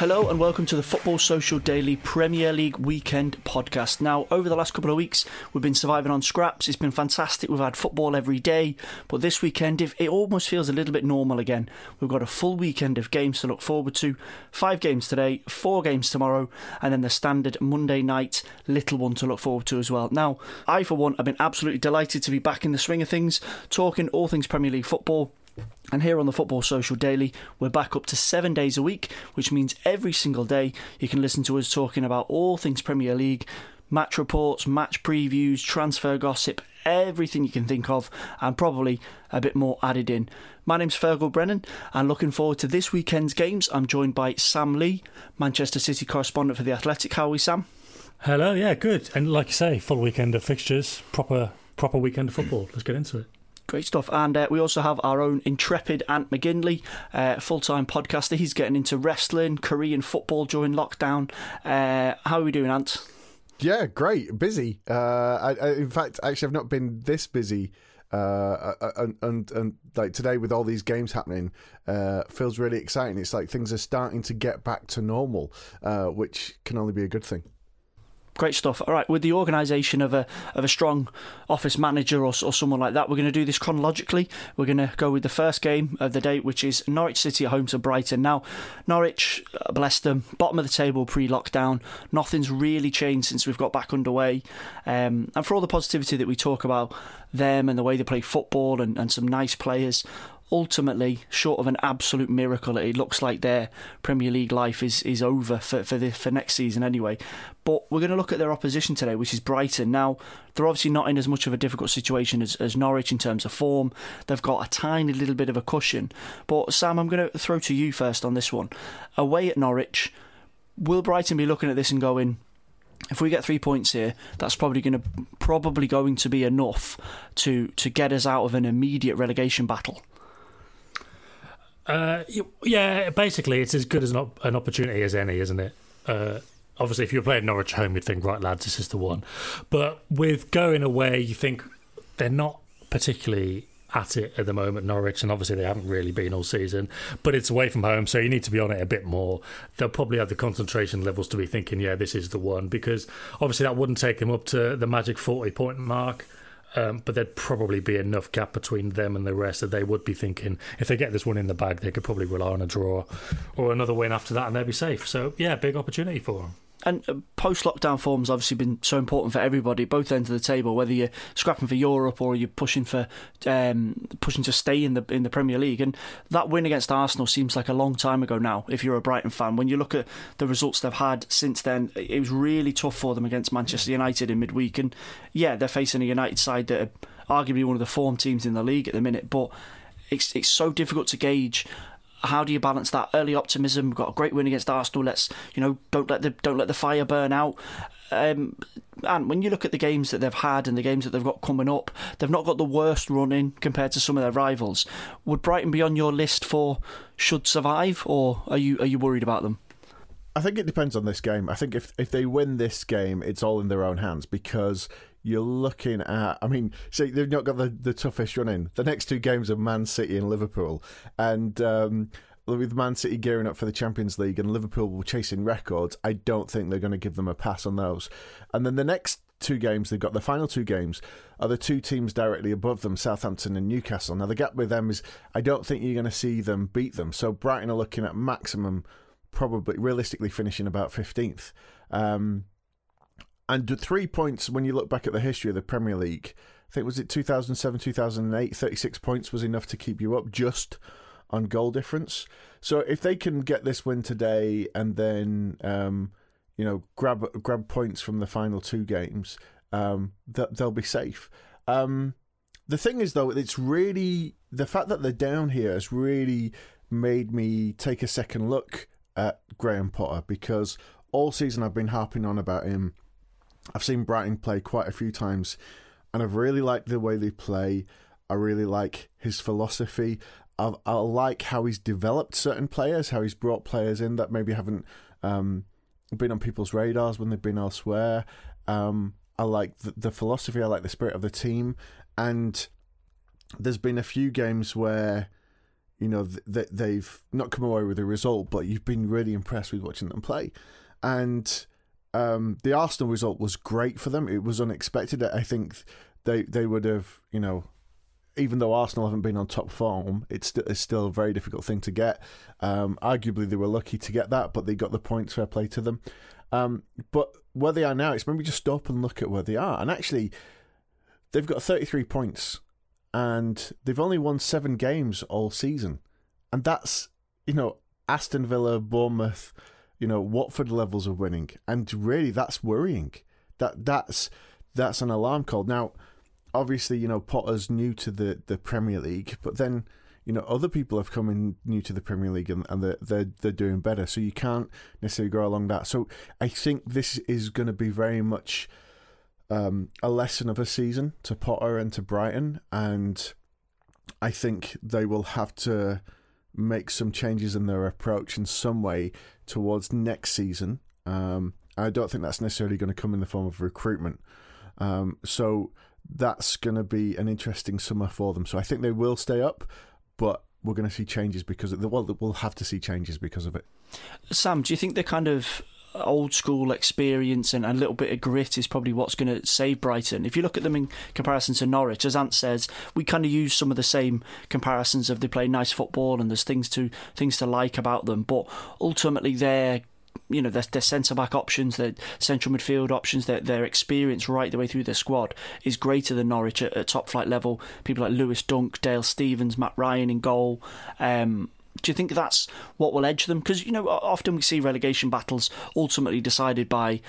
Hello and welcome to the Football Social Daily Premier League Weekend podcast. Now, over the last couple of weeks, we've been surviving on scraps. It's been fantastic. We've had football every day, but this weekend, it almost feels a little bit normal again. We've got a full weekend of games to look forward to. Five games today, four games tomorrow, and then the standard Monday night little one to look forward to as well. Now, I for one have been absolutely delighted to be back in the swing of things, talking all things Premier League football. And here on the Football Social Daily, we're back up to seven days a week, which means every single day you can listen to us talking about all things Premier League, match reports, match previews, transfer gossip, everything you can think of, and probably a bit more added in. My name's Fergal Brennan, and looking forward to this weekend's games. I'm joined by Sam Lee, Manchester City correspondent for The Athletic. How are we, Sam? Hello, yeah, good. And like you say, full weekend of fixtures, proper proper weekend of football. Let's get into it. Great stuff. And uh, we also have our own intrepid Ant McGinley, uh, full time podcaster. He's getting into wrestling, Korean football during lockdown. Uh, how are we doing, Ant? Yeah, great. Busy. Uh, I, I, in fact, actually, I've not been this busy. Uh, and, and and like today with all these games happening, uh, feels really exciting. It's like things are starting to get back to normal, which can only be a good thing. Great stuff. All right, with the organisation of a of a strong office manager or, or someone like that, we're going to do this chronologically. We're going to go with the first game of the day, which is Norwich City at home to Brighton. Now, Norwich, uh, bless them, bottom of the table pre-lockdown. Nothing's really changed since we've got back underway. Um, and for all the positivity that we talk about them and the way they play football and, and some nice players, ultimately, short of an absolute miracle, it looks like their Premier League life is, is over for for, the, for next season anyway. But we're going to look at their opposition today, which is Brighton. Now, they're obviously not in as much of a difficult situation as, as Norwich in terms of form. They've got a tiny little bit of a cushion. But Sam, I'm going to throw to you first on this one. Away at Norwich, will Brighton be looking at this and going, if we get three points here, that's probably going to probably going to be enough to to get us out of an immediate relegation battle. Uh, yeah, basically, it's as good as an, op- an opportunity as any, isn't it? Uh, obviously, if you're playing Norwich home, you'd think, right, lads, this is the one. But with going away, you think they're not particularly at it at the moment, Norwich, and obviously they haven't really been all season. But it's away from home, so you need to be on it a bit more. They'll probably have the concentration levels to be thinking, yeah, this is the one, because obviously that wouldn't take them up to the magic 40 point mark. Um, but there'd probably be enough gap between them and the rest that they would be thinking if they get this one in the bag, they could probably rely on a draw or another win after that, and they'd be safe. So yeah, big opportunity for them and uh, post lockdown form's obviously been so important for everybody, both ends of the table. Whether you're scrapping for Europe or you're pushing for um, pushing to stay in the in the Premier League, and that win against Arsenal seems like a long time ago now. If you're a Brighton fan, when you look at the results they've had since then, it was really tough for them against Manchester United in midweek. And yeah, they're facing a United side that are arguably one of the form teams in the league at the minute, but it's it's so difficult to gauge how do you balance that early optimism? We've got a great win against Arsenal. Let's you know don't let the don't let the fire burn out. Um, and when you look at the games that they've had and the games that they've got coming up, they've not got the worst running compared to some of their rivals. Would Brighton be on your list for should survive, or are you are you worried about them? I think it depends on this game. I think if if they win this game, it's all in their own hands because you're looking at. I mean, see, they've not got the, the toughest run in. The next two games are Man City and Liverpool, and um, with Man City gearing up for the Champions League and Liverpool chasing records, I don't think they're going to give them a pass on those. And then the next two games, they've got the final two games, are the two teams directly above them, Southampton and Newcastle. Now, the gap with them is I don't think you're going to see them beat them. So Brighton are looking at maximum, probably realistically finishing about 15th. Um, and three points when you look back at the history of the Premier League, I think was it 2007, 2008, 36 points was enough to keep you up just on goal difference. So if they can get this win today and then um, you know grab grab points from the final two games, um, that they'll be safe. Um, the thing is though, it's really the fact that they're down here has really made me take a second look at Graham Potter because all season I've been harping on about him. I've seen Brighton play quite a few times, and I've really liked the way they play. I really like his philosophy. I, I like how he's developed certain players, how he's brought players in that maybe haven't um, been on people's radars when they've been elsewhere. Um, I like the, the, philosophy, I like the spirit of the team, and there's been a few games where you know th- they've not come away with a result, but you've been really impressed with watching them play, and um, the Arsenal result was great for them. It was unexpected. I think they they would have you know even though Arsenal haven't been on top form, it's, st- it's still a very difficult thing to get. Um, arguably, they were lucky to get that, but they got the points. Fair play to them. Um, but where they are now, it's maybe just stop and look at where they are. And actually, they've got 33 points, and they've only won seven games all season, and that's you know Aston Villa, Bournemouth, you know Watford levels of winning, and really that's worrying. That that's that's an alarm call now obviously, you know, Potter's new to the, the Premier League, but then, you know, other people have come in new to the Premier League and, and they're, they're, they're doing better. So you can't necessarily go along that. So I think this is going to be very much um, a lesson of a season to Potter and to Brighton. And I think they will have to make some changes in their approach in some way towards next season. Um, I don't think that's necessarily going to come in the form of recruitment. Um, so that's going to be an interesting summer for them. So I think they will stay up, but we're going to see changes because of the, well, we'll have to see changes because of it. Sam, do you think they're kind of old school experience and a little bit of grit is probably what's going to save Brighton. If you look at them in comparison to Norwich, as Ant says, we kind of use some of the same comparisons of they play nice football and there's things to things to like about them, but ultimately they're you know, their, their centre back options, their central midfield options, their, their experience right the way through their squad is greater than Norwich at, at top flight level. People like Lewis Dunk, Dale Stephens, Matt Ryan in goal. Um, do you think that's what will edge them? Because, you know, often we see relegation battles ultimately decided by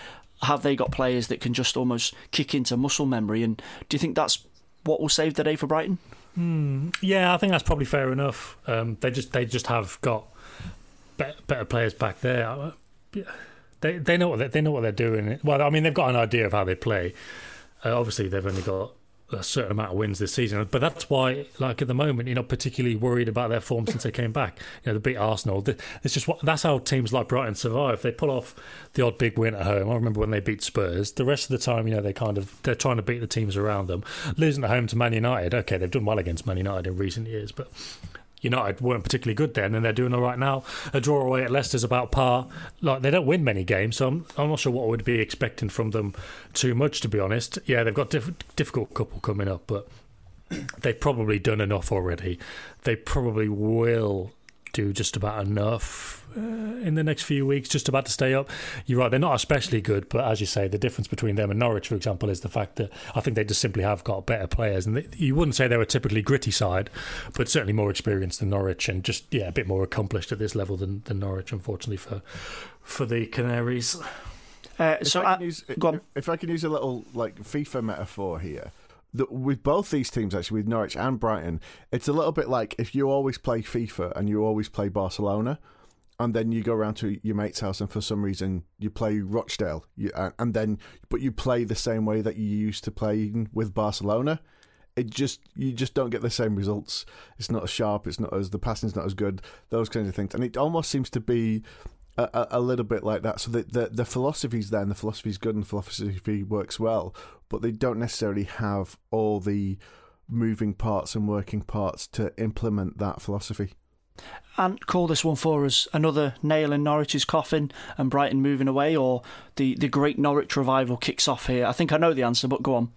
have they got players that can just almost kick into muscle memory? And do you think that's what will save the day for Brighton? Hmm. Yeah, I think that's probably fair enough. Um, they just they just have got better, better players back there they they know what they, they know what they're doing. Well, I mean, they've got an idea of how they play. Uh, obviously, they've only got a certain amount of wins this season, but that's why, like at the moment, you're not particularly worried about their form since they came back. You know, they beat Arsenal. It's just what that's how teams like Brighton survive. They pull off the odd big win at home. I remember when they beat Spurs. The rest of the time, you know, they kind of they're trying to beat the teams around them. Losing at home to Man United, okay, they've done well against Man United in recent years, but United weren't particularly good then, and they're doing all right now. A draw away at Leicester's about par. Like they don't win many games, so I'm, I'm not sure what I would be expecting from them too much, to be honest. Yeah, they've got diff- difficult couple coming up, but they've probably done enough already. They probably will do just about enough uh, in the next few weeks, just about to stay up. You're right, they're not especially good, but as you say, the difference between them and Norwich, for example, is the fact that I think they just simply have got better players. And they, you wouldn't say they're a typically gritty side, but certainly more experienced than Norwich and just, yeah, a bit more accomplished at this level than, than Norwich, unfortunately, for, for the Canaries. Uh, so, if I, use, if I can use a little like FIFA metaphor here, the, with both these teams, actually, with Norwich and Brighton, it's a little bit like if you always play FIFA and you always play Barcelona, and then you go around to your mate's house and for some reason you play Rochdale, you, and then but you play the same way that you used to play with Barcelona. It just you just don't get the same results. It's not as sharp. It's not as the passing's not as good. Those kinds of things, and it almost seems to be a, a, a little bit like that. So the, the the philosophy's there, and the philosophy's good, and the philosophy works well, but they don't necessarily have all the moving parts and working parts to implement that philosophy. And call this one for us another nail in Norwich's coffin and Brighton moving away, or the, the great Norwich revival kicks off here? I think I know the answer, but go on.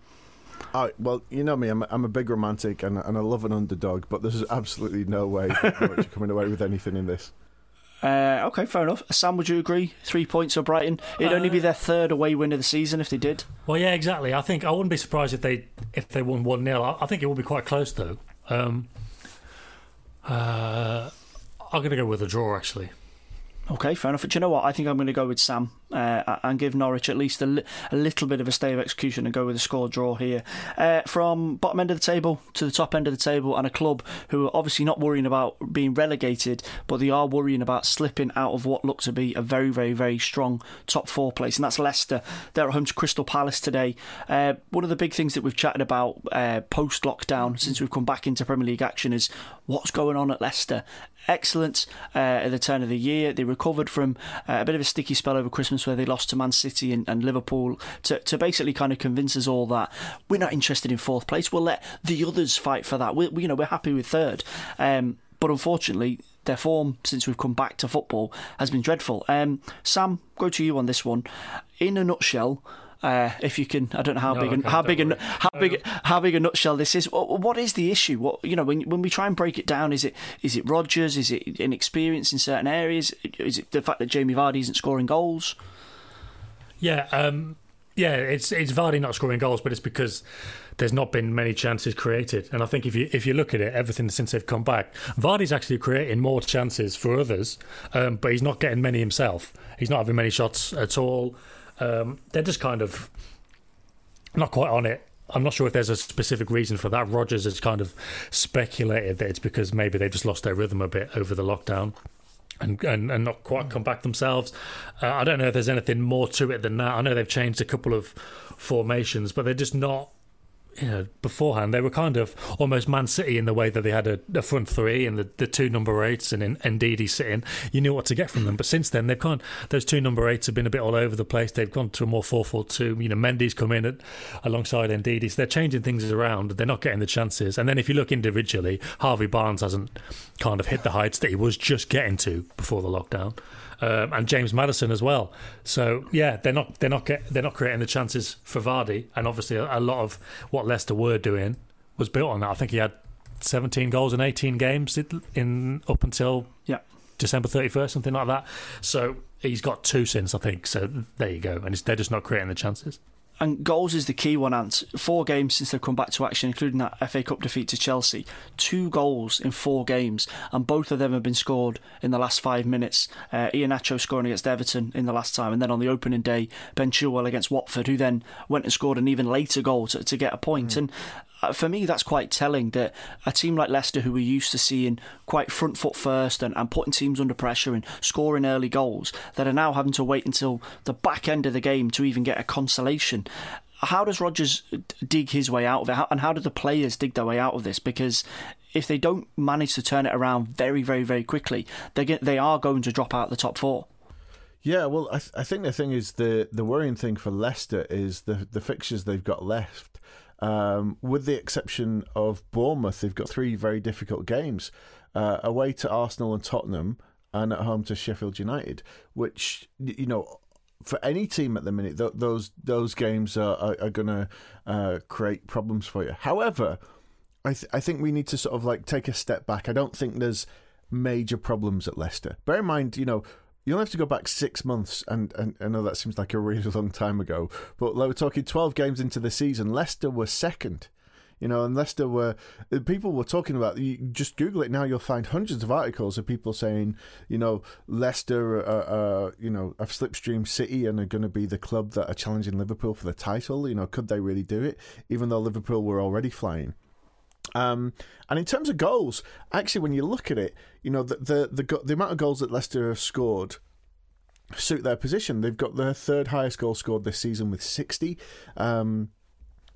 Oh, well, you know me, I'm a, I'm a big romantic and, and I love an underdog, but there's absolutely no way Norwich coming away with anything in this. Uh, okay, fair enough. Sam, would you agree? Three points for Brighton. It'd only be their third away win of the season if they did. Well, yeah, exactly. I think I wouldn't be surprised if they if they won one 0 I, I think it will be quite close though. Um, uh, I'm going to go with a draw actually. Okay, fair enough. But you know what? I think I'm going to go with Sam uh, and give Norwich at least a, li- a little bit of a stay of execution and go with a score draw here. Uh, from bottom end of the table to the top end of the table, and a club who are obviously not worrying about being relegated, but they are worrying about slipping out of what looked to be a very, very, very strong top four place, and that's Leicester. They're at home to Crystal Palace today. Uh, one of the big things that we've chatted about uh, post lockdown since we've come back into Premier League action is what's going on at Leicester excellent uh, at the turn of the year. They recovered from uh, a bit of a sticky spell over Christmas where they lost to Man City and, and, Liverpool to, to basically kind of convince us all that we're not interested in fourth place. We'll let the others fight for that. We, you know, we're happy with third. Um, but unfortunately, their form since we've come back to football has been dreadful. Um, Sam, go to you on this one. In a nutshell, uh, if you can, I don't know how no, big, a, how big, a, how big, how big a nutshell this is. What is the issue? What you know, when when we try and break it down, is it is it Rodgers? Is it inexperience in certain areas? Is it the fact that Jamie Vardy isn't scoring goals? Yeah, um, yeah, it's it's Vardy not scoring goals, but it's because there's not been many chances created. And I think if you if you look at it, everything since they've come back, Vardy's actually creating more chances for others, um, but he's not getting many himself. He's not having many shots at all. Um, they're just kind of not quite on it. I'm not sure if there's a specific reason for that. Rodgers has kind of speculated that it's because maybe they just lost their rhythm a bit over the lockdown. And, and, and not quite come back themselves. Uh, I don't know if there's anything more to it than that. I know they've changed a couple of formations, but they're just not you know, beforehand they were kind of almost Man City in the way that they had a, a front three and the, the two number eights and Ndidi sitting. You knew what to get from them, but since then they've gone. Those two number eights have been a bit all over the place. They've gone to a more four four two. You know, Mendy's come in at, alongside Ndidi, so they're changing things around. They're not getting the chances. And then if you look individually, Harvey Barnes hasn't kind of hit the heights that he was just getting to before the lockdown um, and James Maddison as well. So yeah, they're not they're not get, they're not creating the chances for Vardy, and obviously a, a lot of what Leicester were doing was built on that. I think he had 17 goals in 18 games in up until yeah. December 31st, something like that. So he's got two since I think. So there you go, and they're just not creating the chances and goals is the key one, Ant. Four games since they've come back to action, including that FA Cup defeat to Chelsea. Two goals in four games, and both of them have been scored in the last five minutes. Uh, Iheanacho scoring against Everton in the last time, and then on the opening day, Ben Chilwell against Watford, who then went and scored an even later goal to, to get a point. Mm. And Uh, for me, that's quite telling that a team like Leicester, who we're used to seeing quite front foot first and, and putting teams under pressure and scoring early goals, that are now having to wait until the back end of the game to even get a consolation. How does Rodgers dig his way out of it, and how do the players dig their way out of this? Because if they don't manage to turn it around very, very, very quickly, they get, they are going to drop out the top four. Yeah, well, I, th- I think the thing is the the worrying thing for Leicester is the the fixtures they've got left um, with the exception of Bournemouth, they've got three very difficult games uh, away to Arsenal and Tottenham, and at home to Sheffield United, which you know for any team at the minute, th- those those games are, are, are going to uh, create problems for you. However, I th- I think we need to sort of like take a step back. I don't think there's major problems at Leicester. Bear in mind, you know, you only have to go back six months, and, and I know that seems like a really long time ago, but we're talking 12 games into the season. Leicester were second You know, and Leicester were people were talking about. You just Google it now, you'll find hundreds of articles of people saying, you know, Leicester, uh, uh, you know, have slipstream City and are going to be the club that are challenging Liverpool for the title. You know, could they really do it? Even though Liverpool were already flying. Um, and in terms of goals, actually, when you look at it, you know the the the, the amount of goals that Leicester have scored suit their position. They've got their third highest goal scored this season with sixty. Um,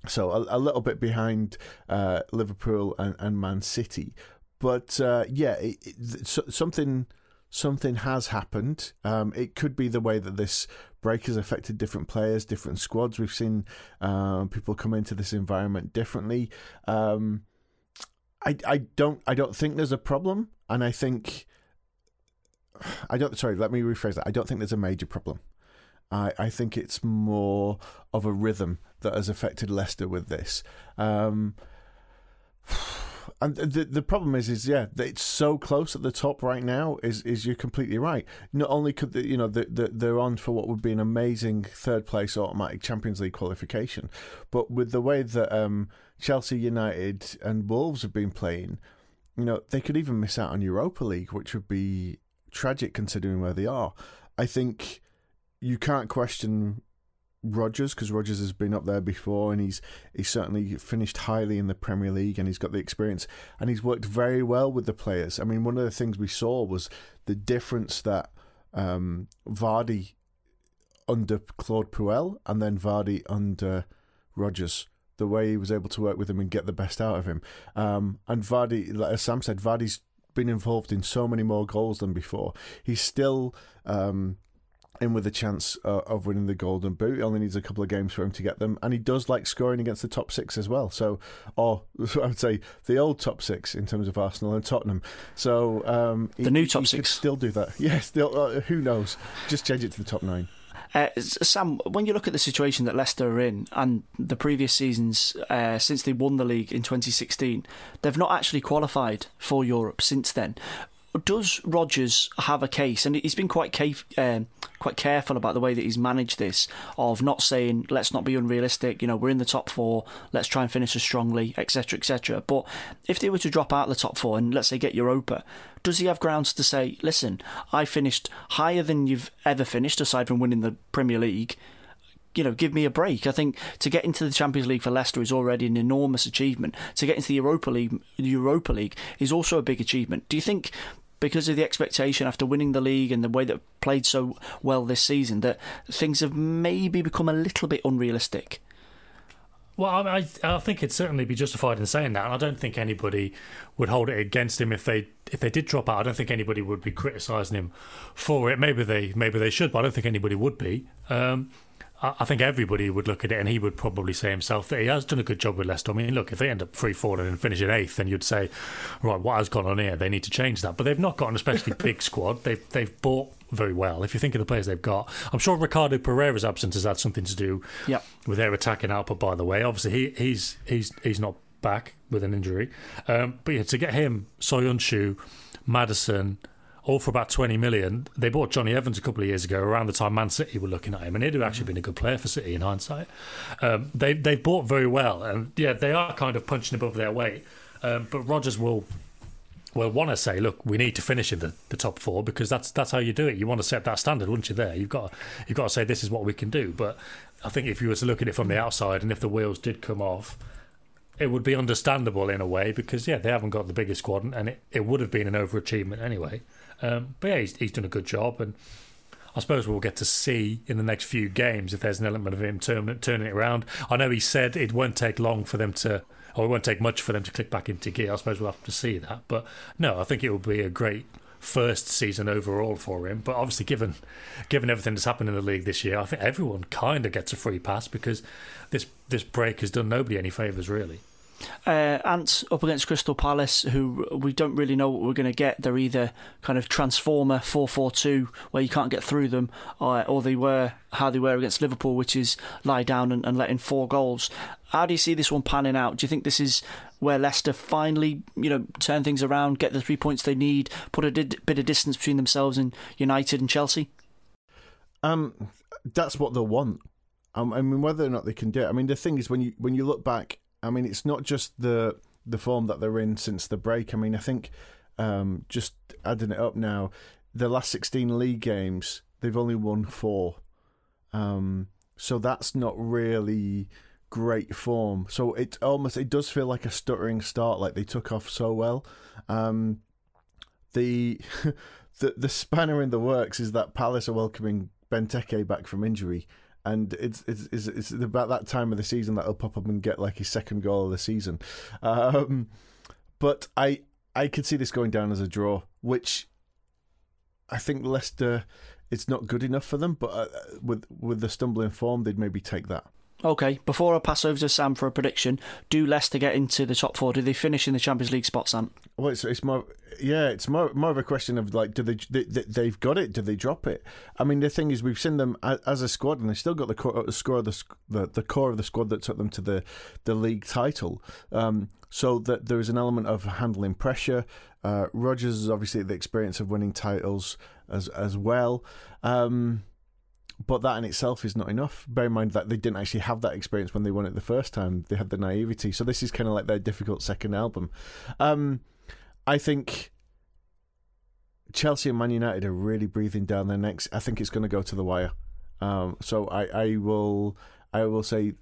so a, a, little bit behind uh, Liverpool and, and, Man City, but uh, yeah, it, it, something something has happened. Um, it could be the way that this break has affected different players, different squads. We've seen uh, people come into this environment differently. Um, I I don't I don't think there's a problem, and I think I don't. Sorry, let me rephrase that. I don't think there's a major problem. I I think it's more of a rhythm that has affected Leicester with this. Um, and the the problem is is yeah it's so close at the top right now is is you're completely right not only could the, you know the, the, they're on for what would be an amazing third place automatic Champions League qualification but with the way that um, Chelsea United and Wolves have been playing you know they could even miss out on Europa League which would be tragic considering where they are I think you can't question Rodgers because Rodgers has been up there before and he's he's certainly finished highly in the Premier League and he's got the experience and he's worked very well with the players. I mean, one of the things we saw was the difference that um, Vardy under Claude Puel and then Vardy under Rodgers. The way he was able to work with him and get the best out of him. Um, and Vardy, as Sam said, Vardy's been involved in so many more goals than before. He's still um, in with a chance uh, of winning the Golden Boot. He only needs a couple of games for him to get them, and he does like scoring against the top six as well. So, or I would say the old top six in terms of Arsenal and Tottenham. So um, the new top six still do that. Yes, uh, who knows? Just change it to the top nine. Uh, Sam, when you look at the situation that Leicester are in and the previous seasons uh, since they won the league in 2016, they've not actually qualified for Europe since then does Rodgers have a case? And he's been quite um, quite careful about the way that he's managed this, of not saying let's not be unrealistic. You know, we're in the top four, let's try and finish as strongly, etc., etc. But if they were to drop out of the top four and let's say get Europa, does he have grounds to say, listen, I finished higher than you've ever finished, aside from winning the Premier League? you know, give me a break. I think to get into the Champions League for Leicester is already an enormous achievement. To get into the Europa League, Europa League is also a big achievement. Do you think because of the expectation after winning the league and the way that played so well this season that things have maybe become a little bit unrealistic? Well, I, I think it'd certainly be justified in saying that, and I don't think anybody would hold it against him if they if they did drop out. I don't think anybody would be criticising him for it. Maybe they maybe they should, but I don't think anybody would be. Um, I think everybody would look at it and he would probably say himself that he has done a good job with Leicester. I mean, look, if they end up free falling and finishing eighth, then you'd say, right, what has gone on here? They need to change that. But they've not got an especially big squad. They've they've bought very well. If you think of the players they've got, I'm sure Ricardo Pereira's absence has had something to do yep. with their attacking output. By the way, obviously he, he's he's he's not back with an injury, um, but yeah, to get him, Soyuncu, Maddison all for about 20 million. They bought Jonny Evans a couple of years ago, around the time Man City were looking at him, and he'd have actually been a good player for City in hindsight. Um, they, they've bought very well, and yeah, they are kind of punching above their weight. Um, but Rodgers will will want to say, look, we need to finish in the, the top four because that's that's how you do it. You want to set that standard, wouldn't you? There, you've got you've got to say this is what we can do. But I think if you were to look at it from the outside, and if the wheels did come off, it would be understandable in a way because yeah, they haven't got the biggest squad, and it, it would have been an overachievement anyway. Um, but yeah, he's, he's done a good job, and I suppose we'll get to see in the next few games if there's an element of him turn, turning it around. I know he said it won't take long for them to, or it won't take much for them to click back into gear. I suppose we'll have to see that. But no, I think it will be a great first season overall for him. But obviously, given given everything that's happened in the league this year, I think everyone kind of gets a free pass because this this break has done nobody any favours really. Uh, Ants up against Crystal Palace, who we don't really know what we're going to get. They're either kind of transformer 4 4 2, where you can't get through them, or, or, they were how they were against Liverpool, which is lie down and, and let in four goals. How do you see this one panning out? Do you think this is where Leicester finally, you know, turn things around, get the three points they need, put a did, bit of distance between themselves and United and Chelsea? Um, that's what they'll want. I mean, whether or not they can do it. I mean, the thing is, when you when you look back I mean, it's not just the the form that they're in since the break. I mean, I think um, just adding it up now, the last 16 league games, they've only won four. Um, so that's not really great form. So it almost it does feel like a stuttering start. Like they took off so well. Um, the the the spanner in the works is that Palace are welcoming Benteke back from injury. And it's, it's it's it's about that time of the season that he'll pop up and get like his second goal of the season. Um, but I I could see this going down as a draw, which I think Leicester it's not good enough for them. But uh, with with the stumbling form, they'd maybe take that. Okay, before I pass over to Sam for a prediction, do Leicester get into the top four? Do they finish in the Champions League spot, Sam? Well, it's, it's more, yeah, it's more more of a question of like, do they, they they've got it? Do they drop it? I mean, the thing is, we've seen them as a squad, and they still got the core, the score the, the the core of the squad that took them to the the league title. Um, so that there is an element of handling pressure. Uh, Rodgers is obviously the experience of winning titles as as well. Um, but that in itself is not enough. Bear in mind that they didn't actually have that experience when they won it the first time. They had the naivety. So this is kind of like their difficult second album. Um, I think Chelsea and Man United are really breathing down their necks. I think it's going to go to the wire. Um, so I, I will I will say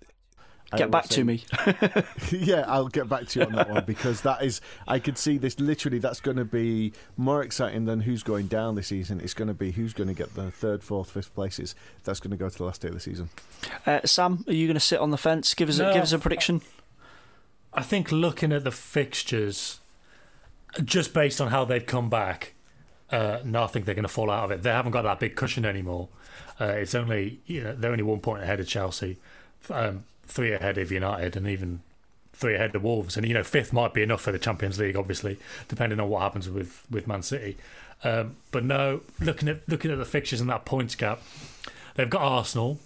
Get back to me. yeah, I'll get back to you on that one because that is, I could see this literally. That's going to be more exciting than who's going down this season. It's going to be who's going to get the third, fourth, fifth places. That's going to go to the last day of the season. Uh, Sam, are you going to sit on the fence? Give us, no, a, give us a prediction. I think looking at the fixtures, just based on how they've come back, uh, no, I think they're going to fall out of it. They haven't got that big cushion anymore. Uh, it's only you know they're only one point ahead of Chelsea. Um, three ahead of United and even three ahead of Wolves. And you know, fifth might be enough for the Champions League, obviously, depending on what happens with with Man City. Um, but no, looking at looking at the fixtures and that points gap, they've got Arsenal.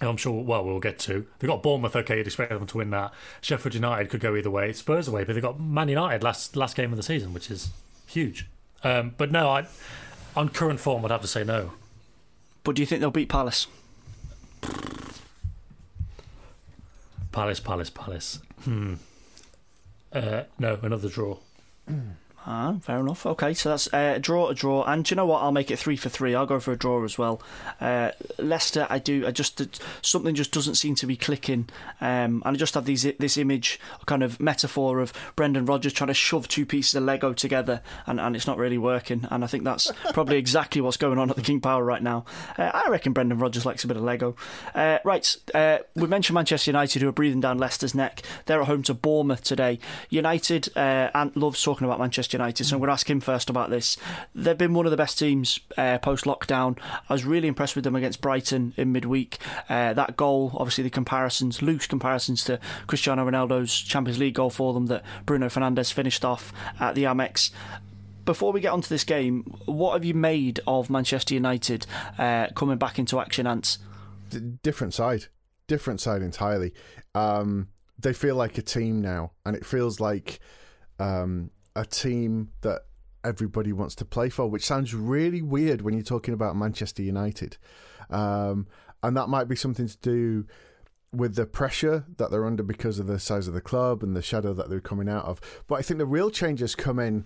I'm sure. Well, we'll get to. They've got Bournemouth. Okay, you'd expect them to win that. Sheffield United could go either way. Spurs away, but they've got Man United last last game of the season, which is huge. Um, but no, I on current form, I'd have to say no. But do you think they'll beat Palace? Palace, Palace, Palace. Hmm. Uh, no, another draw. Ah, fair enough. Okay, so that's uh, a draw, a draw, and do you know what? I'll make it three for three. I'll go for a draw as well. Uh, Leicester, I do. I just something just doesn't seem to be clicking, um, Ant I just have these this image, kind of metaphor of Brendan Rodgers trying to shove two pieces of Lego together, and, and it's not really working. And I think that's probably exactly what's going on at the King Power right now. Uh, I reckon Brendan Rodgers likes a bit of Lego. Uh, right, uh, we mentioned Manchester United who are breathing down Leicester's neck. They're at home to Bournemouth today. United, uh, and loves talking about Manchester. United, so I'm going to ask him first about this. They've been one of the best teams uh, post lockdown. I was really impressed with them against Brighton in midweek. Uh, that goal, obviously, the comparisons, loose comparisons to Cristiano Ronaldo's Champions League goal for them that Bruno Fernandes finished off at the Amex before we get onto this game, what have you made of Manchester United uh, coming back into action, Ants? D- different side, different side entirely. Um, they feel like a team now, and it feels like um, a team that everybody wants to play for, which sounds really weird when you're talking about Manchester United. Um, and that might be something to do with the pressure that they're under because of the size of the club and the shadow that they're coming out of. But I think the real changes come in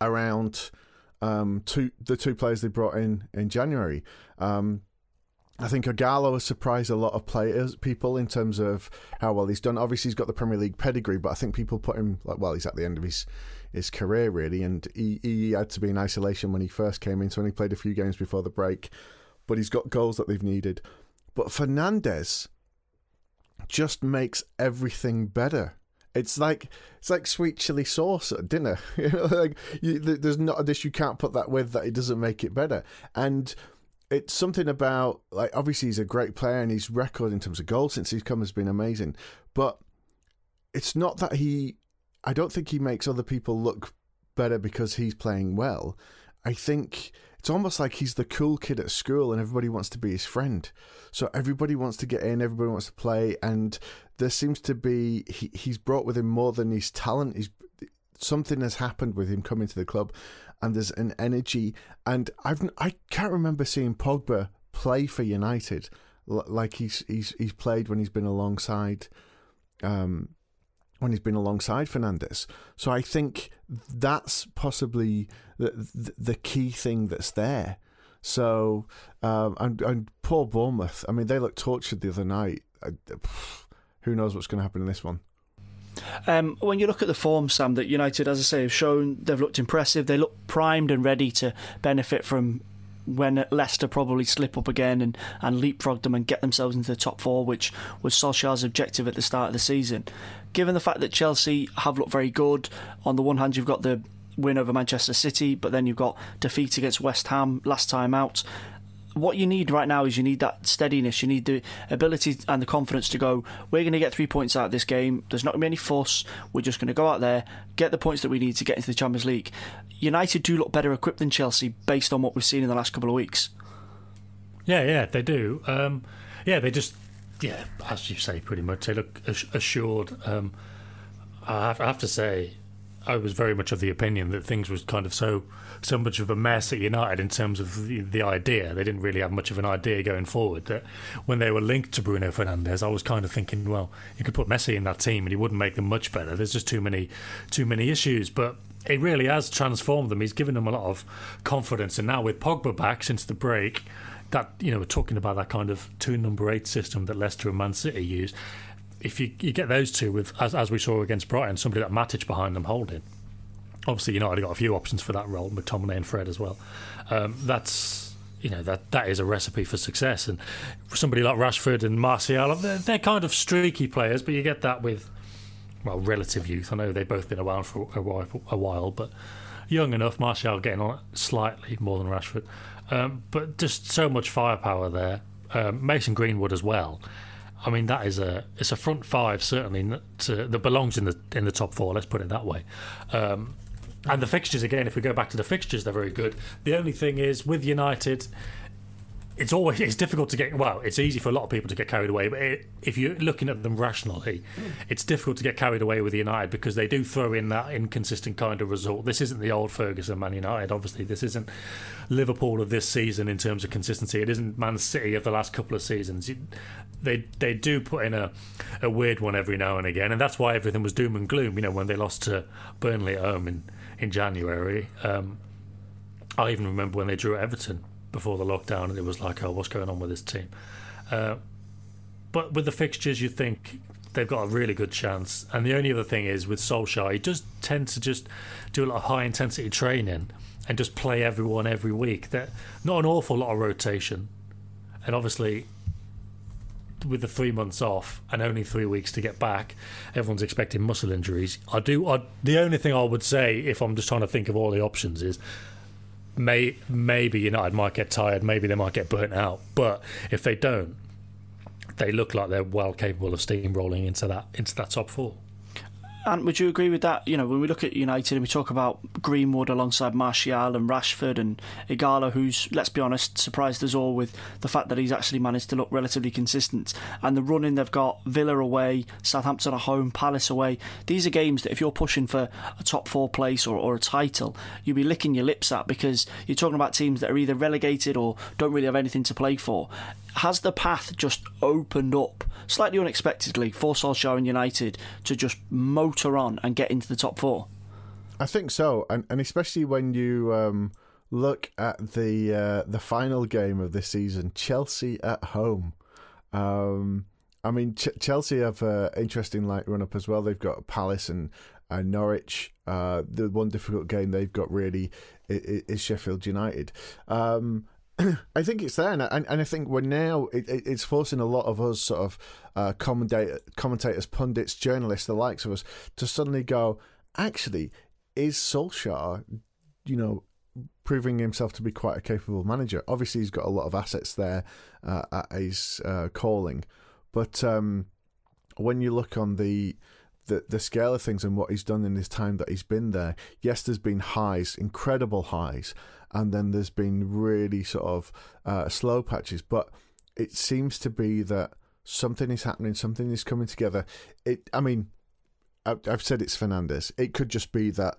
around um, two, the two players they brought in in January. Um, I think Ighalo has surprised a lot of players, people in terms of how well he's done. Obviously, he's got the Premier League pedigree, but I think people put him like, well, he's at the end of his his career really, and he, he had to be in isolation when he first came in. So only played a few games before the break, but he's got goals that they've needed. But Fernandes just makes everything better. It's like it's like sweet chili sauce at dinner. like you, there's not a dish you can't put that with that it doesn't make it better. And it's something about like obviously he's a great player and his record in terms of goals since he's come has been amazing. But it's not that he I don't think he makes other people look better because he's playing well. I think it's almost like he's the cool kid at school and everybody wants to be his friend. So everybody wants to get in, everybody wants to play, and there seems to be he, he's brought with him more than his talent. He's something has happened with him coming to the club, and there's an energy. And I've I can't remember seeing Pogba play for United like he's he's he's played when he's been alongside um, when he's been alongside Fernandes. So I think that's possibly the the, the key thing that's there. So um, and and poor Bournemouth. I mean, they looked tortured the other night. I, who knows what's going to happen in this one? Um, when you look at the form, Sam, that United, as I say, have shown they've looked impressive. They look primed and ready to benefit from when Leicester probably slip up again and, and leapfrog them and get themselves into the top four, which was Solskjaer's objective at the start of the season. Given the fact that Chelsea have looked very good, on the one hand, you've got the win over Manchester City, but then you've got defeat against West Ham last time out what you need right now is you need that steadiness. You need the ability and the confidence to go. We're going to get three points out of this game. There's not going to be any fuss. We're just going to go out there, get the points that we need to get into the Champions League. United do look better equipped than Chelsea based on what we've seen in the last couple of weeks. Yeah, yeah, they do. Um, yeah, they just, yeah, as you say, pretty much they look assured. Um, I, have, I have to say, I was very much of the opinion that things was kind of so so much of a mess at United in terms of the, the, idea. They didn't really have much of an idea going forward. That when they were linked to Bruno Fernandes, I was kind of thinking, well, you could put Messi in that team and he wouldn't make them much better. There's just too many too many issues. But it really has transformed them. He's given them a lot of confidence, and now with Pogba back since the break, that you know we're talking about that kind of two number eight system that Leicester and Man City use. If you, you get those two with as, as we saw against Brighton, somebody like Matic behind them holding obviously United got a few options for that role, McTominay and Fred as well. Um, that's you know that that is a recipe for success. And somebody like Rashford and Martial, they're, they're, kind of streaky players, but you get that with well relative youth. I know they've both been around for a while, a while but young enough. Martial getting on slightly more than Rashford, um, but just so much firepower there. Um, Mason Greenwood as well. I mean, that is a it's a front five certainly that, that belongs in the in the top four. Let's put it that way. Um, and the fixtures again, if we go back to the fixtures, they're very good. The only thing is with United, it's always it's difficult to get well it's easy for a lot of people to get carried away but it, if you're looking at them rationally it's difficult to get carried away with united because they do throw in that inconsistent kind of result. This isn't the old ferguson man united obviously. This isn't liverpool of this season in terms of consistency. It isn't man city of the last couple of seasons. They they do put in a, a weird one every now and again and that's why everything was doom and gloom you know when they lost to burnley at home in in January. Um, I even remember when they drew Everton before the lockdown, and it was like, oh, what's going on with this team? Uh, but with the fixtures, you think they've got a really good chance. And the only other thing is with Solskjaer, he does tend to just do a lot of high intensity training and just play everyone every week. That not an awful lot of rotation, and obviously with the three months off and only three weeks to get back, everyone's expecting muscle injuries. I do. I, the only thing I would say, if I'm just trying to think of all the options, is may maybe United might get tired, maybe they might get burnt out. But if they don't, they look like they're well capable of steamrolling into that into that top four. And would you agree with that? You know, when we look at United and we talk about Greenwood alongside Martial and Rashford and Ighalo, who's, let's be honest, surprised us all with the fact that he's actually managed to look relatively consistent. And the running they've got Villa away, Southampton at home, Palace away. These are games that if you're pushing for a top four place or, or a title, you'll be licking your lips at because you're talking about teams that are either relegated or don't really have anything to play for has the path just opened up slightly unexpectedly for Solskjaer and United to just motor on and get into the top four? I think so, and and especially when you um, look at the uh, the final game of this season, Chelsea at home. Um, I mean, Ch- Chelsea have an interesting light run up as well. They've got Palace and, Norwich. Uh, the one difficult game they've got really is, is Sheffield United. Um, I think it's there, and I, and I think we're now it, it's forcing a lot of us sort of uh, commentator, commentators, pundits, journalists, the likes of us, to suddenly go. Actually, is Solskjaer, you know, proving himself to be quite a capable manager? Obviously, he's got a lot of assets there uh, at his uh, calling, but um, when you look on the the the scale of things and what he's done in his time that he's been there, yes, there's been highs, incredible highs, and then there's been really sort of uh, slow patches. But it seems to be that something is happening, something is coming together. It, I mean, I've said it's Fernandes. It could just be that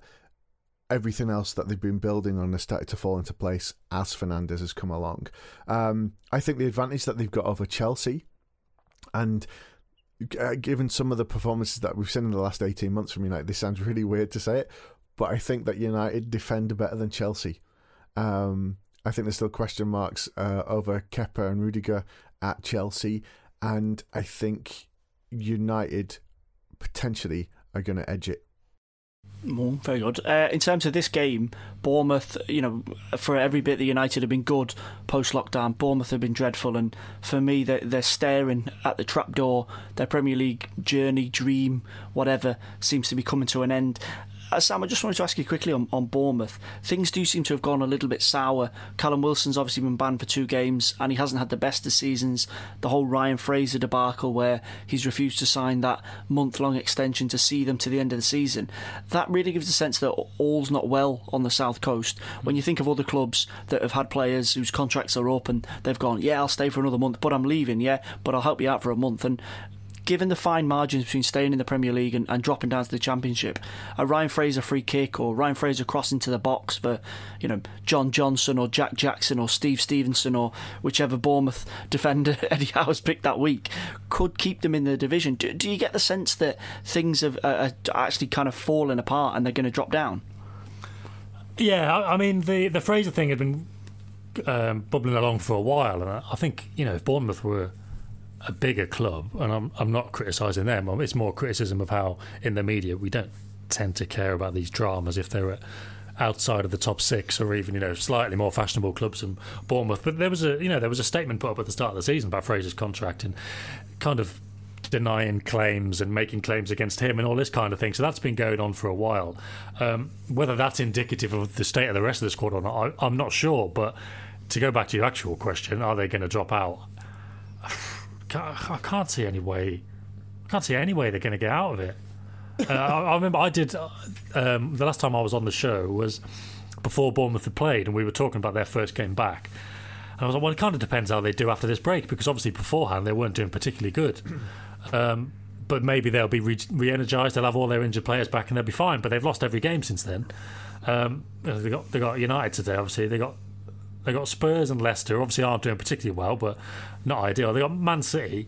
everything else that they've been building on has started to fall into place as Fernandes has come along. Um, I think the advantage that they've got over Chelsea and uh, given some of the performances that we've seen in the last 18 months from United, this sounds really weird to say it, but I think that United defend better than Chelsea. Um, I think there's still question marks uh, over Kepa and Rudiger at Chelsea, and I think United potentially are going to edge it. Mm, very good. Uh, in terms of this game, Bournemouth, you know, for every bit the United have been good post lockdown, Bournemouth have been dreadful. And for me, they're, they're staring at the trapdoor. Their Premier League journey, dream, whatever, seems to be coming to an end. Uh, Sam, I just wanted to ask you quickly on, on Bournemouth. Things do seem to have gone a little bit sour. Callum Wilson's obviously been banned for two games, and he hasn't had the best of seasons. The whole Ryan Fraser debacle, where he's refused to sign that month long extension to see them to the end of the season, that really gives a sense that all's not well on the South Coast. When you think of other clubs that have had players whose contracts are up and they've gone, yeah, I'll stay for another month, but I'm leaving, yeah, but I'll help you out for a month. And given the fine margins between staying in the Premier League and, and dropping down to the Championship, a Ryan Fraser free kick or Ryan Fraser crossing to the box for, you know, John Johnson or Jack Jackson or Steve Stevenson or whichever Bournemouth defender Eddie Howe's picked that week could keep them in the division. Do, do you get the sense that things have uh, actually kind of fallen apart and they're going to drop down? Yeah, I, I mean the the Fraser thing had been um, bubbling along for a while, and I think you know if Bournemouth were a bigger club, and I'm I'm not criticising them. It's more criticism of how in the media we don't tend to care about these dramas if they're outside of the top six or even you know slightly more fashionable clubs than Bournemouth. But there was a you know there was a statement put up at the start of the season about Fraser's contract and kind of denying claims and making claims against him and all this kind of thing. So that's been going on for a while. Um, whether that's indicative of the state of the rest of the squad or not, I, I'm not sure. But to go back to your actual question, are they going to drop out? I can't see any way. I can't see any way they're going to get out of it. Uh, I, I, remember I did um, the last time I was on the show was before Bournemouth had played, and we were talking about their first game back. And I was like, well, it kind of depends how they do after this break, because obviously beforehand they weren't doing particularly good. Um, but maybe they'll be re energized. They'll have all their injured players back, and they'll be fine. But they've lost every game since then. Um, they got they got United today. Obviously, they got they got Spurs and Leicester. Obviously, aren't doing particularly well, but not ideal. They got Man City,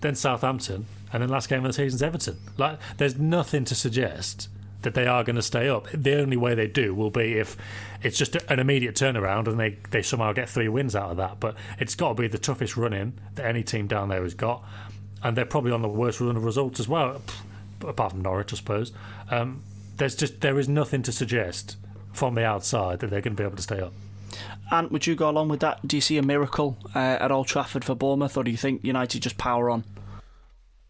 then Southampton, and then last game of the season's Everton. Like, there's nothing to suggest that they are going to stay up. The only way they do will be if it's just an immediate turnaround and they, they somehow get three wins out of that. But it's got to be the toughest run in that any team down there has got. And they're probably on the worst run of results as well, apart from Norwich, I suppose. Um, there's just there is nothing to suggest from the outside that they're going to be able to stay up. And would you go along with that? Do you see a miracle uh, at Old Trafford for Bournemouth, or do you think United just power on?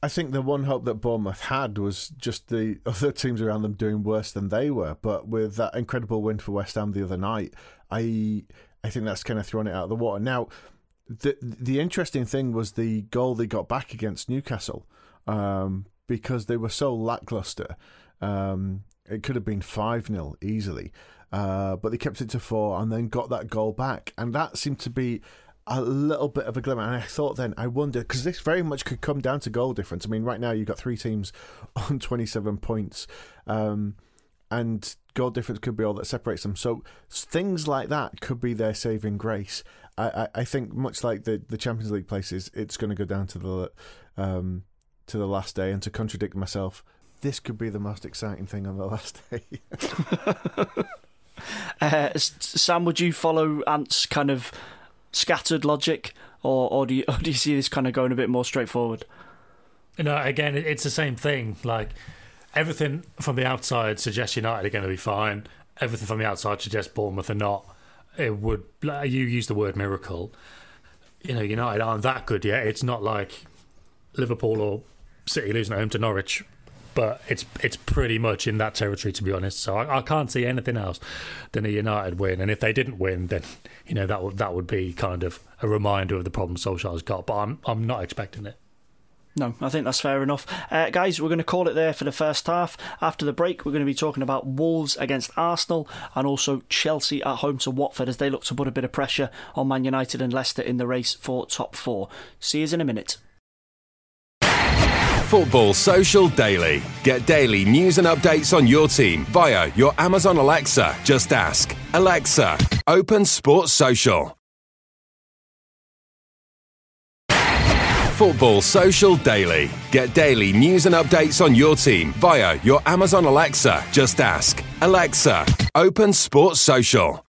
I think the one hope that Bournemouth had was just the other teams around them doing worse than they were. But with that incredible win for West Ham the other night, I I think that's kind of thrown it out of the water. Now, the the interesting thing was the goal they got back against Newcastle um, because they were so lackluster. Um, it could have been 5 0 easily. Uh, but they kept it to four and then got that goal back. And that seemed to be a little bit of a glimmer. And I thought then, I wonder, because this very much could come down to goal difference. I mean, right now you've got three teams on 27 points. Um, and goal difference could be all that separates them. So things like that could be their saving grace. I, I, I think much like the, the Champions League places, it's going to go down to the um, to the last day. And to contradict myself, this could be the most exciting thing on the last day. Uh, Sam, would you follow Ant's kind of scattered logic, or, or do you or do you see this kind of going a bit more straightforward? No, again, it's the same thing. Like everything from the outside suggests United are going to be fine. Everything from the outside suggests Bournemouth are not. It would. You use the word miracle. You know, United aren't that good yet. It's not like Liverpool or City losing at home to Norwich but it's it's pretty much in that territory to be honest. So I, I, can't see anything else than a United win. And if they didn't win, then you know that would that would be kind of a reminder of the problem Solskjaer's got. But I'm I'm not expecting it. No, I think that's fair enough. Uh, guys, we're going to call it there for the first half. After the break, we're going to be talking about Wolves against Arsenal and also Chelsea at home to Watford as they look to put a bit of pressure on Man United and Leicester in the race for top four. See you in a minute. Football Social Daily. Get daily news and updates on your team via your Amazon Alexa. Just ask Alexa, open Sports Social. Football Social Daily. Get daily news and updates on your team via your Amazon Alexa. Just ask Alexa, open Sports Social.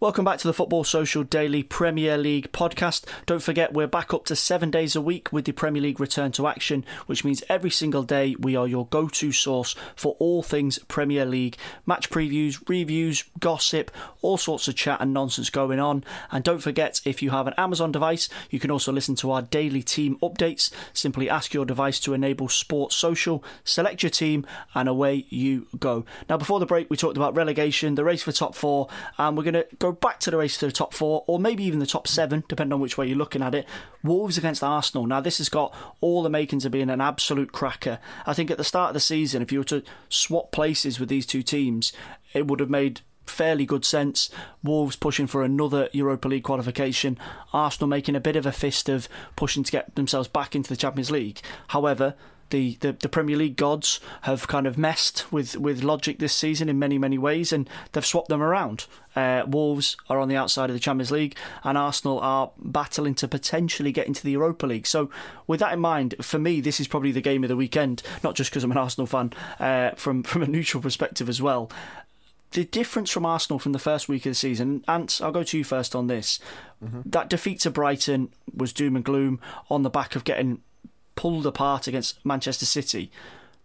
Welcome back to the Football Social Daily Premier League podcast. Don't forget, we're back up to seven days a week with the Premier League return to action, which means every single day we are your go to source for all things Premier League match previews, reviews, gossip, all sorts of chat and nonsense going on. And don't forget, if you have an Amazon device, you can also listen to our daily team updates. Simply ask your device to enable Sports Social, select your team, and away you go. Now, before the break, we talked about relegation, the race for top four, and we're going to go back to the race to the top four, or maybe even the top seven, depending on which way you're looking at it. Wolves against Arsenal. Now, this has got all the makings of being an absolute cracker. I think at the start of the season, if you were to swap places with these two teams, it would have made fairly good sense. Wolves pushing for another Europa League qualification. Arsenal making a bit of a fist of pushing to get themselves back into the Champions League. However, the, the, the Premier League gods have kind of messed with, with logic this season in many, many ways, and they've swapped them around. Uh, Wolves are on the outside of the Champions League, and Arsenal are battling to potentially get into the Europa League. So, with that in mind, for me, this is probably the game of the weekend, not just because I'm an Arsenal fan, uh, from, from a neutral perspective as well. The difference from Arsenal from the first week of the season, Ant, I'll go to you first on this. Mm-hmm. That defeat to Brighton was doom and gloom on the back of getting pulled apart against Manchester City.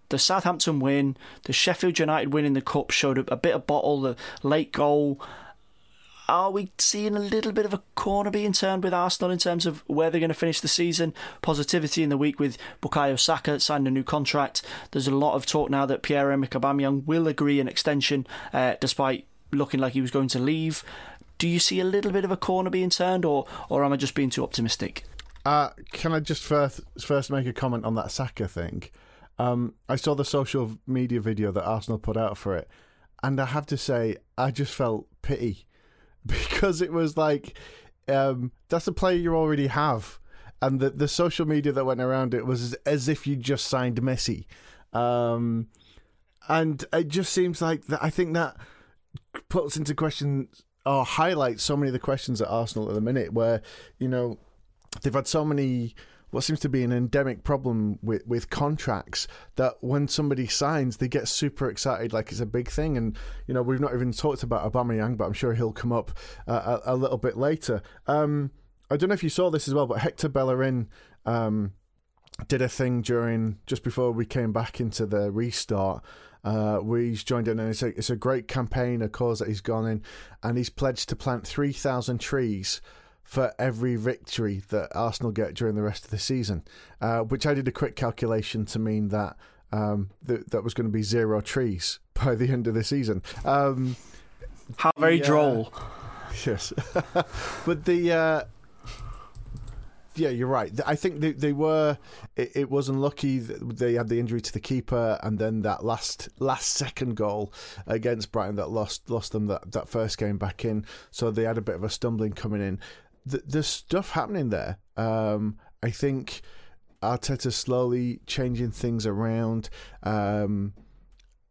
The Southampton win, the Sheffield United win in the Cup showed a, a bit of bottle, the late goal. Are we seeing a little bit of a corner being turned with Arsenal in terms of where they're going to finish the season? Positivity in the week with Bukayo Saka signed a new contract. There's a lot of talk now that Pierre-Emerick Aubameyang will agree an extension uh, despite looking like he was going to leave. Do you see a little bit of a corner being turned, or, or am I just being too optimistic? Uh, can I just first first make a comment on that Saka thing? Um, I saw the social media video that Arsenal put out for it, and I have to say, I just felt pity because it was like um, that's a player you already have, and the the social media that went around it was as, as if you just signed Messi, um, and it just seems like that. I think that puts into question or highlights so many of the questions at Arsenal at the minute, where you know they've had so many what seems to be an endemic problem with, with contracts that when somebody signs, they get super excited like it's a big thing. And, you know, we've not even talked about Aubameyang, but I'm sure he'll come up uh, a, a, little bit later. Um, I don't know if you saw this as well, but Hector Bellerin um, did a thing during, just before we came back into the restart. Uh, he's joined in, and it's a, it's a great campaign, a cause that he's gone in, and he's pledged to plant 3,000 trees for every victory that Arsenal get during the rest of the season, uh, which I did a quick calculation to mean that um, th- that was going to be zero trees by the end of the season. Um, How very yeah, droll. Yes, but the. Uh, yeah, you're right. I think they, they were. It, it was unlucky that they had the injury to the keeper, and then that last last second goal against Brighton that lost lost them that, that first game back in. So they had a bit of a stumbling coming in th- there's stuff happening there. Um, I think Arteta's slowly changing things around. Um,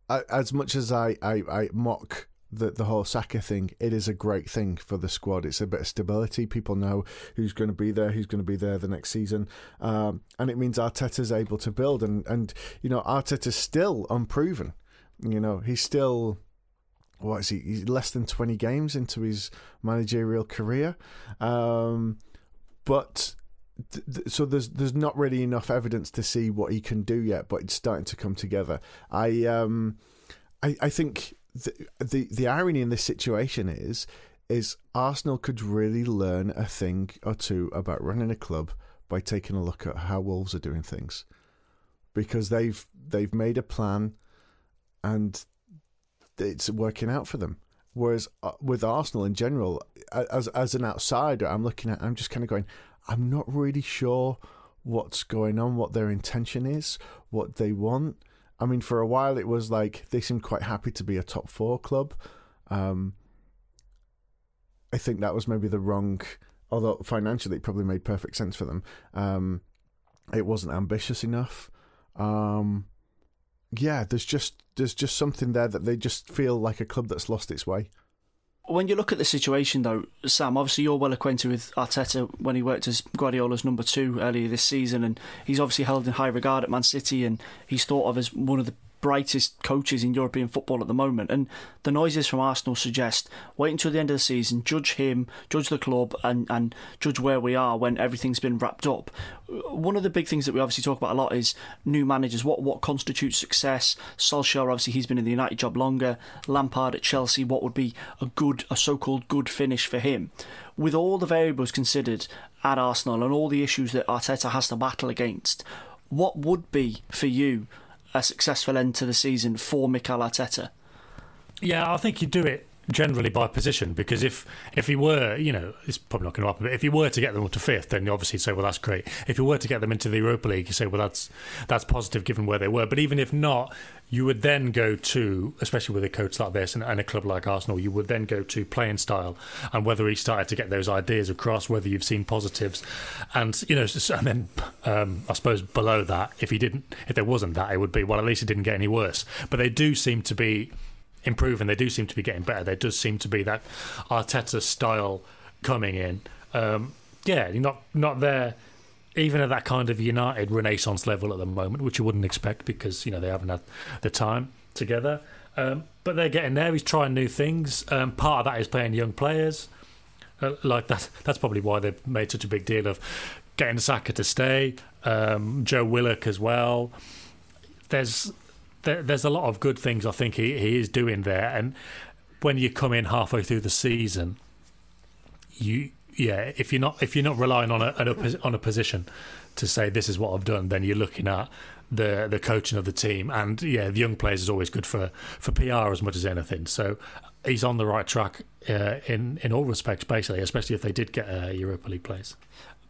as much as I, I, I mock the the whole Saka thing, it is a great thing for the squad. It's a bit of stability. People know who's going to be there, who's going to be there the next season, um, and it means Arteta's able to build. And and you know Arteta's still unproven. You know he's still what is he? He's less than 20 games into his managerial career. Um, but so there's there's not really enough evidence to see what he can do yet, but it's starting to come together. I um, I, I think the, the the irony in this situation is is Arsenal could really learn a thing or two about running a club by taking a look at how Wolves are doing things, because they've they've made a plan and it's working out for them. Whereas uh, with Arsenal in general, as as an outsider, I'm looking at, I'm just kind of going, I'm not really sure what's going on, what their intention is, what they want. I mean, for a while it was like they seemed quite happy to be a top four club. Um, I think that was maybe the wrong, although financially it probably made perfect sense for them. Um, it wasn't ambitious enough. Um, yeah, there's just there's just something there that they just feel like a club that's lost its way. When you look at the situation, though, Sam, obviously you're well acquainted with Arteta when he worked as Guardiola's number two earlier this season, and he's obviously held in high regard at Man City, and he's thought of as one of the brightest coaches in European football at the moment. And the noises from Arsenal suggest wait until the end of the season, judge him, judge the club, and, and judge where we are when everything's been wrapped up. One of the big things that we obviously talk about a lot is new managers. What what constitutes success? Solskjaer, obviously, he's been in the United job longer. Lampard at Chelsea, what would be a good, a so-called good finish for him? With all the variables considered at Arsenal and all the issues that Arteta has to battle against, what would be for you a successful end to the season for Mikel Arteta? Yeah, I think you do it generally by position because if if he were, you know, it's probably not going to happen. But if he were to get them to fifth, then obviously say, well, that's great. If he were to get them into the Europa League, you say, well, that's that's positive given where they were. But even if not, you would then go to, especially with a coach like this and, and a club like Arsenal, you would then go to playing style and whether he started to get those ideas across, whether you've seen positives, and you know, and then um, I suppose below that, if he didn't, if there wasn't that, it would be well, at least it didn't get any worse. But they do seem to be improving. They do seem to be getting better. There does seem to be that Arteta style coming in. Um, yeah, not not there even at that kind of United Renaissance level at the moment, which you wouldn't expect because you know they haven't had the time together. Um, but they're getting there. He's trying new things. Um, part of that is playing young players. Uh, like that. That's probably why they've made such a big deal of getting Saka to stay. Um, Joe Willock as well. There's there, there's a lot of good things I think he, he is doing there. And when you come in halfway through the season, you yeah, if you're not if you're not relying on a, on a position to say this is what I've done, then you're looking at the the coaching of the team. And yeah, the young players is always good for for PR as much as anything. So he's on the right track uh, in in all respects, basically, especially if they did get a Europa League place.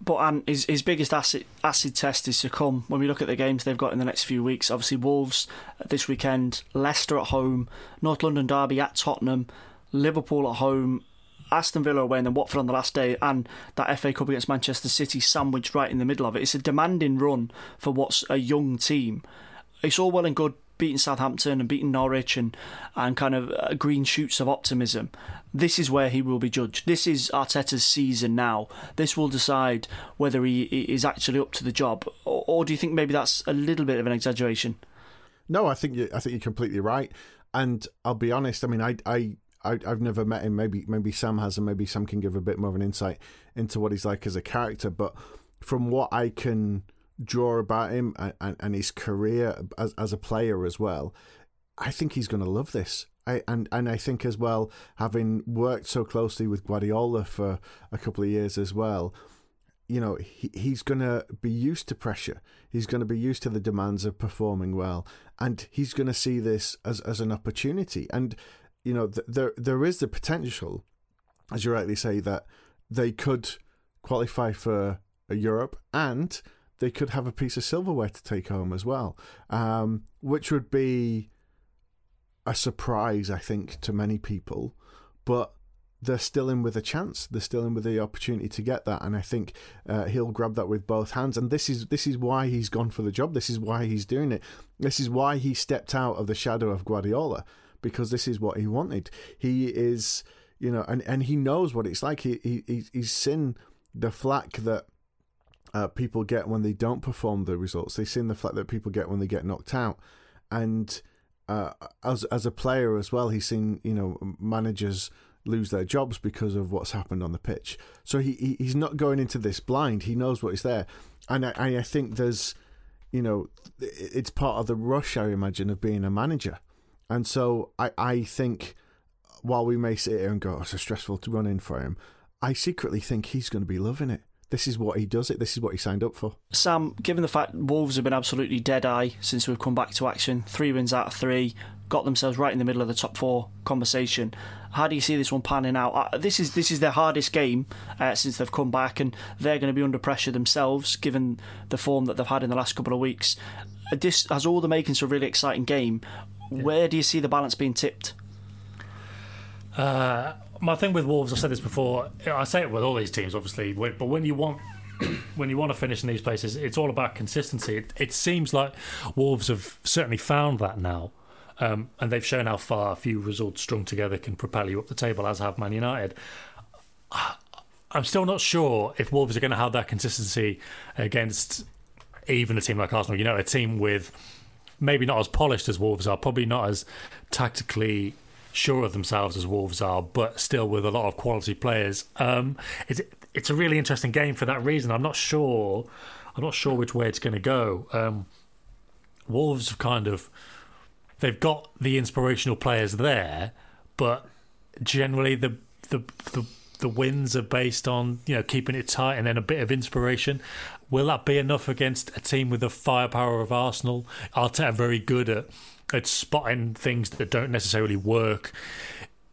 But um, his his biggest acid acid test is to come when we look at the games they've got in the next few weeks. Obviously, Wolves this weekend, Leicester at home, North London derby at Tottenham, Liverpool at home, Aston Villa away and then Watford on the last day, and that FA Cup against Manchester City sandwiched right in the middle of it. It's a demanding run for what's a young team. It's all well and good beating Southampton and beating Norwich and, and kind of uh, green shoots of optimism. This is where he will be judged. This is Arteta's season now. This will decide whether he is actually up to the job, or, or do you think maybe that's a little bit of an exaggeration? No, I think you, I think you're completely right. And I'll be honest. I mean, I I I, have never met him. Maybe maybe Sam has, and maybe Sam can give a bit more of an insight into what he's like as a character. But from what I can draw about him and, and his career as as a player as well, I think he's going to love this. I, and and I think as well, having worked so closely with Guardiola for a couple of years as well, you know, he, he's going to be used to pressure. He's going to be used to the demands of performing well, and he's going to see this as as an opportunity. And you know, th- there there is the potential, as you rightly say, that they could qualify for Europe and they could have a piece of silverware to take home as well, um, which would be a surprise, I think, to many people. But they're still in with a chance. They're still in with the opportunity to get that, and I think uh, he'll grab that with both hands. And this is this is why he's gone for the job. This is why he's doing it. This is why he stepped out of the shadow of Guardiola because this is what he wanted. He is, you know, and, and he knows what it's like. He, he he's seen the flack that uh, people get when they don't perform the results. They've seen the flack that people get when they get knocked out, and uh, as as a player as well, he's seen you know managers lose their jobs because of what's happened on the pitch. So he, he he's not going into this blind. He knows what is there, and I, I think there's, you know, it's part of the rush I imagine of being a manager. And so I, I think while we may sit here and go, oh, it's a stressful to run in for him, I secretly think he's going to be loving it. This is what he does it. This is what he signed up for. Sam, given the fact Wolves have been absolutely dead eye since we've come back to action, three wins out of three, got themselves right in the middle of the top four conversation. How do you see this one panning out? Uh, this is this is their hardest game uh, since they've come back, and they're going to be under pressure themselves, given the form that they've had in the last couple of weeks. Uh, this has all the makings of a really exciting game. Where do you see the balance being tipped? Uh, my thing with Wolves, I've said this before. I say it with all these teams, obviously, but when you want when you want to finish in these places, it's all about consistency. It, it seems like Wolves have certainly found that now. um, and they've shown how far a few results strung together can propel you up the table, as have Man United. I'm still not sure if Wolves are going to have that consistency against even a team like Arsenal. You know, a team with maybe not as polished as Wolves are, probably not as tactically sure of themselves as Wolves are, but still with a lot of quality players. Um, it's it's a really interesting game for that reason. I'm not sure. I'm not sure which way it's going to go. Um, Wolves have kind of they've got the inspirational players there, but generally the the the the wins are based on you know keeping it tight and then a bit of inspiration. Will that be enough against a team with the firepower of Arsenal? Arteta very good at at spotting things that don't necessarily work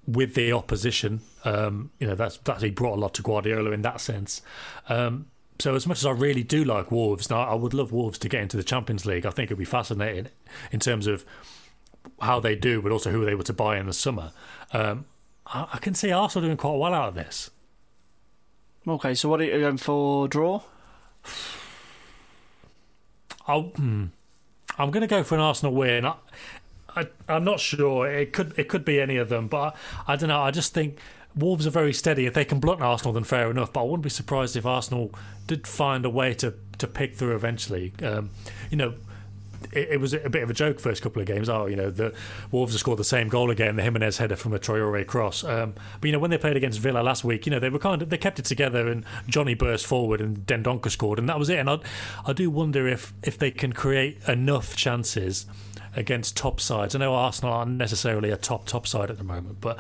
with the opposition. Um, you know that's that he brought a lot to Guardiola in that sense. Um, so as much as I really do like Wolves, now I would love Wolves to get into the Champions League. I think it'd be fascinating in terms of how they do, but also who they were to buy in the summer. Um, I, I, can see Arsenal doing quite well out of this. Okay, so what are you going for? Draw? I'll, hmm, I'm going to go for an Arsenal win. I, I, am not sure. It could it could be any of them, but I, I don't know. I just think Wolves are very steady. If they can block Arsenal, then fair enough. But I wouldn't be surprised if Arsenal did find a way to to pick through eventually. Um, you know, it, it, was a bit of a joke first couple of games. Oh, you know, the Wolves have scored the same goal again, the Jimenez header from a Traore cross. Um, but you know, when they played against Villa last week, you know, they were kind of they kept it together, and Jonny burst forward, and Dendoncker scored, and that was it. And I, I do wonder if if they can create enough chances against top sides. I know Arsenal aren't necessarily a top top side at the moment, but.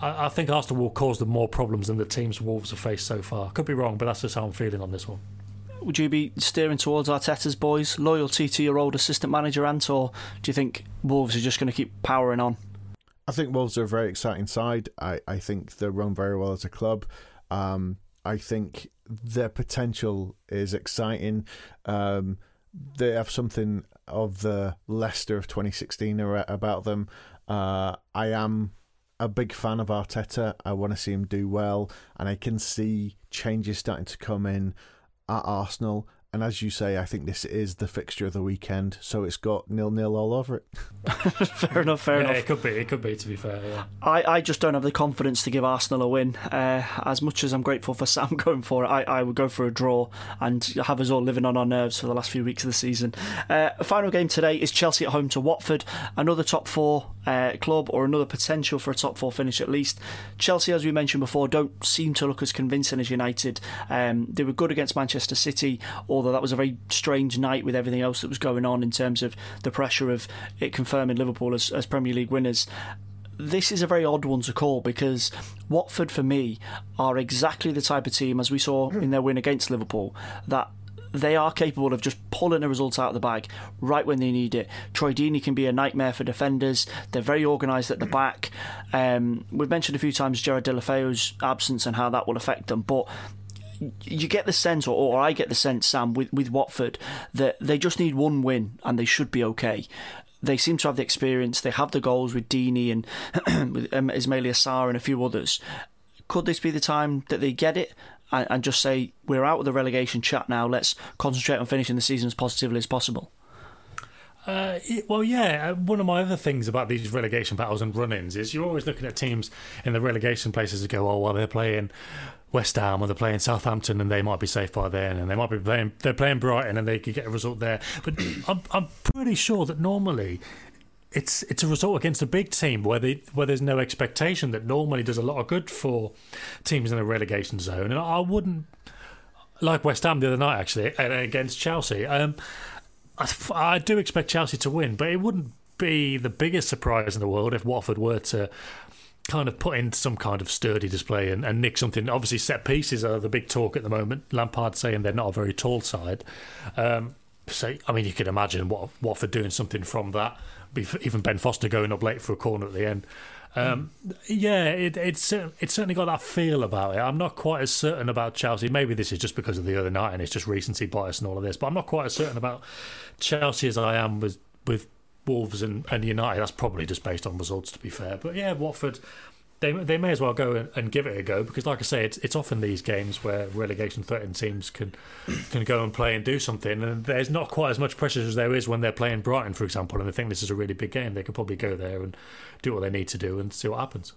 I, I think Arsenal will cause them more problems than the teams Wolves have faced so far. Could be wrong, but that's just how I'm feeling on this one would you be steering towards Arteta's boys? Loyalty to your old assistant manager, Ant, or do you think Wolves are just going to keep powering on? I think Wolves are a very exciting side. I, I think they're run very well as a club. Um, I think their potential is exciting. Um, they have something of the Leicester of 2016 about them. Uh, I am a big fan of Arteta. I want to see him do well, and I can see changes starting to come in at Arsenal. And as you say, I think this is the fixture of the weekend, so it's got nil nil all over it. fair enough, fair yeah, enough. It could be, it could be. To be fair, yeah. I, I just don't have the confidence to give Arsenal a win. Uh, as much as I'm grateful for Sam going for it, I, I would go for a draw and have us all living on our nerves for the last few weeks of the season. Uh, final game today is Chelsea at home to Watford, another top four uh, club or another potential for a top four finish at least. Chelsea, as we mentioned before, don't seem to look as convincing as United. Um, they were good against Manchester City, although that was a very strange night with everything else that was going on in terms of the pressure of it confirming Liverpool as, as Premier League winners this is a very odd one to call because Watford, for me, are exactly the type of team, as we saw in their win against Liverpool, that they are capable of just pulling a result out of the bag right when they need it. Troy Deeney can be a nightmare for defenders. They're very organised at the back. Um, we've mentioned a few times Gerard Deulofeu's absence and how that will affect them, but you get the sense, or, or, I get the sense, Sam, with, with Watford, that they just need one win and they should be okay. They seem to have the experience. They have the goals with Deeney and with um, Ismaila Sarr and a few others. Could this be the time that they get it and, and just say, we're out of the relegation chat now, let's concentrate on finishing the season as positively as possible? Uh, well, yeah. Uh, one of my other things about these relegation battles and run-ins is you're always looking at teams in the relegation places to go, oh, well, they're playing West Ham or they're playing Southampton and they might be safe by then, and they might be playing they're playing Brighton and they could get a result there. But I'm I'm pretty sure that normally it's it's a result against a big team where they where there's no expectation that normally does a lot of good for teams in the relegation zone. And I wouldn't like West Ham the other night actually against Chelsea. Um, I, I do expect Chelsea to win, but it wouldn't be the biggest surprise in the world if Watford were to kind of put in some kind of sturdy display and, and nick something. Obviously, set pieces are the big talk at the moment. Lampard saying they're not a very tall side. Um, so, I mean, you could imagine Watford doing something from that even Ben Foster going up late for a corner at the end. Um, yeah, it, it's it's certainly got that feel about it. I'm not quite as certain about Chelsea. Maybe this is just because of the other night and it's just recency bias and all of this. But I'm not quite as certain about Chelsea as I am with with Wolves and, and United. That's probably just based on results, to be fair. But yeah, Watford. They they may as well go and, give it a go because, like I say, it's it's often these games where relegation threatened teams can can go and play and do something, and there's not quite as much pressure as there is when they're playing Brighton, for example, and they think this is a really big game. They could probably go there and do what they need to do and see what happens.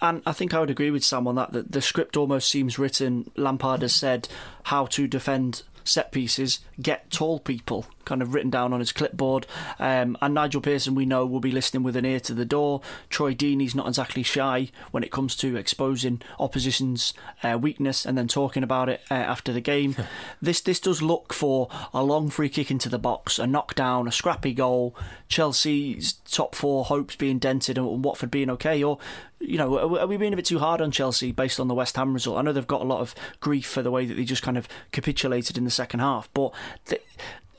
And I think I would agree with Sam on that. That the script almost seems written. Lampard has said how to defend set pieces, get tall people kind of written down on his clipboard. Um, and Nigel Pearson, we know, will be listening with an ear to the door. Troy Deeney's not exactly shy when it comes to exposing opposition's uh, weakness and then talking about it uh, after the game. this this does look for a long free kick into the box, a knockdown, a scrappy goal. Chelsea's top four hopes being dented and Watford being okay, or you know, are we being a bit too hard on Chelsea based on the West Ham result? I know they've got a lot of grief for the way that they just kind of capitulated in the second half, but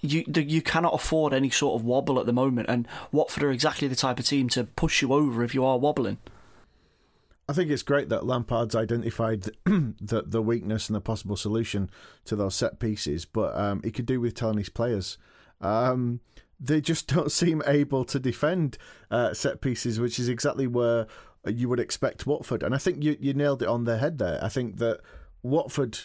you you cannot afford any sort of wobble at the moment, and Watford are exactly the type of team to push you over if you are wobbling. I think it's great that Lampard's identified the the weakness and the possible solution to those set pieces, but um, he could do with telling his players. Um, they just don't seem able to defend uh, set pieces, which is exactly where you would expect Watford. And I think you, you nailed it on the head there. I think that Watford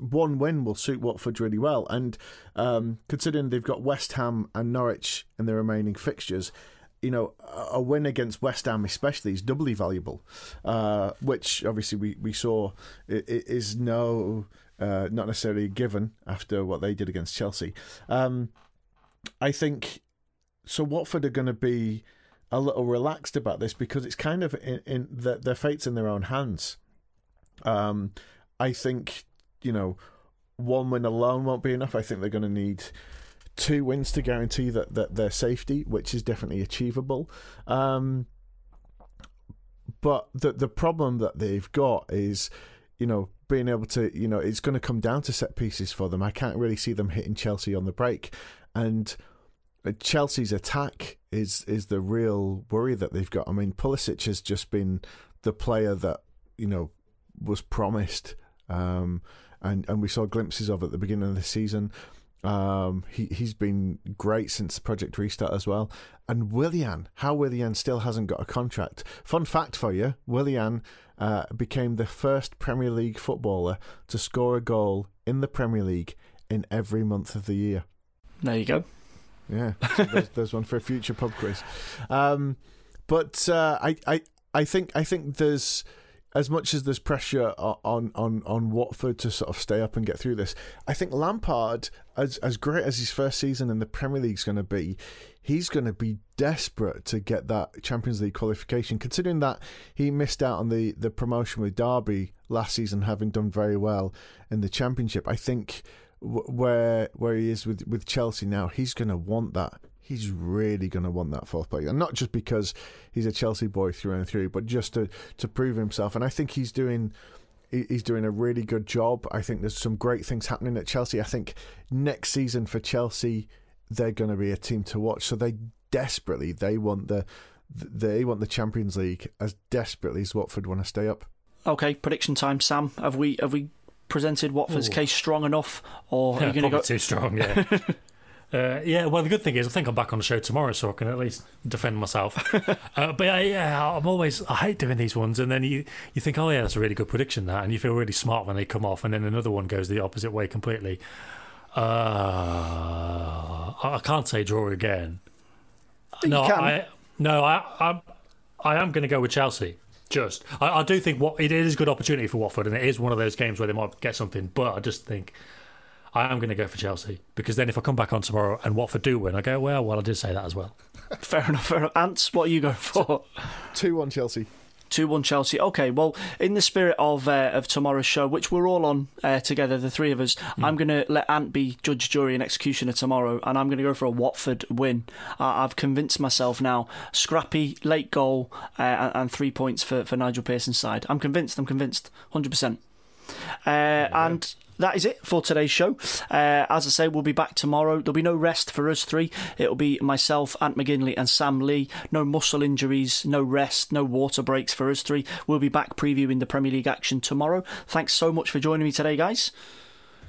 one win will suit Watford really well. And um, considering they've got West Ham and Norwich in the remaining fixtures, you know, a win against West Ham, especially, is doubly valuable. Uh, which obviously we we saw is no uh, not necessarily given after what they did against Chelsea. Um, I think so. Watford are going to be a little relaxed about this because it's kind of in, in the, their fate's in their own hands. Um, I think you know one win alone won't be enough. I think they're going to need two wins to guarantee that, that their safety, which is definitely achievable. Um, but the the problem that they've got is, you know, being able to, you know, it's going to come down to set pieces for them. I can't really see them hitting Chelsea on the break, and Chelsea's attack is is the real worry that they've got. I mean, Pulisic has just been the player that you know was promised. Um, and and we saw glimpses of at the beginning of the season. Um, he he's been great since the Project Restart as well. And Willian, how Willian still hasn't got a contract. Fun fact for you: Willian uh, became the first Premier League footballer to score a goal in the Premier League in every month of the year. There you go. Yeah, so there's, there's, one for a future pub quiz. Um, but uh, I, I, I think I think there's as much as there's pressure on, on, on Watford to sort of stay up and get through this, I think Lampard, as as great as his first season in the Premier League is going to be, he's going to be desperate to get that Champions League qualification. Considering that he missed out on the, the promotion with Derby last season, having done very well in the Championship, I think where where he is with with Chelsea now, he's going to want that he's really going to want that fourth place, and not just because he's a Chelsea boy through and through, but just to to prove himself. And I think he's doing he's doing a really good job. I think there's some great things happening at Chelsea. I think next season for Chelsea, they're going to be a team to watch. So they desperately they want the they want the Champions League as desperately as Watford want to stay up. Okay, prediction time, Sam. Have we have we presented Watford's Ooh. case strong enough, or are you going to go too strong? Yeah. Uh, yeah, well, the good thing is, I think I'm back on the show tomorrow, so I can at least defend myself. uh, but yeah, yeah, I'm always I hate doing these ones, and then you you think, oh yeah, that's a really good prediction, that, and you feel really smart when they come off, and then another one goes the opposite way completely. Uh, I can't say draw again. No, I no, I I, I am going to go with Chelsea. Just, I, I do think what it is a good opportunity for Watford, and it is one of those games where they might get something. But I just think I am going to go for Chelsea because then if I come back on tomorrow and Watford do win, I go, well, well, I did say that as well. fair enough, fair enough. Ants, what are you going for? 2 1 Chelsea. 2 1 Chelsea. Okay, well, in the spirit of uh, of tomorrow's show, which we're all on uh, together, the three of us, mm. I'm going to let Ant be judge, jury, and executioner tomorrow, and I'm going to go for a Watford win. Uh, I've convinced myself now. Scrappy, late goal, uh, and, and, three points for, for Nigel Pearson's side. I'm convinced, I'm convinced, 100%. Uh, and that is it for today's show. Uh, as I say, we'll be back tomorrow. There'll be no rest for us three. It'll be myself, Ant McGinley, and Sam Lee. No muscle injuries, no rest, no water breaks for us three. We'll be back previewing the Premier League action tomorrow. Thanks so much for joining me today, guys.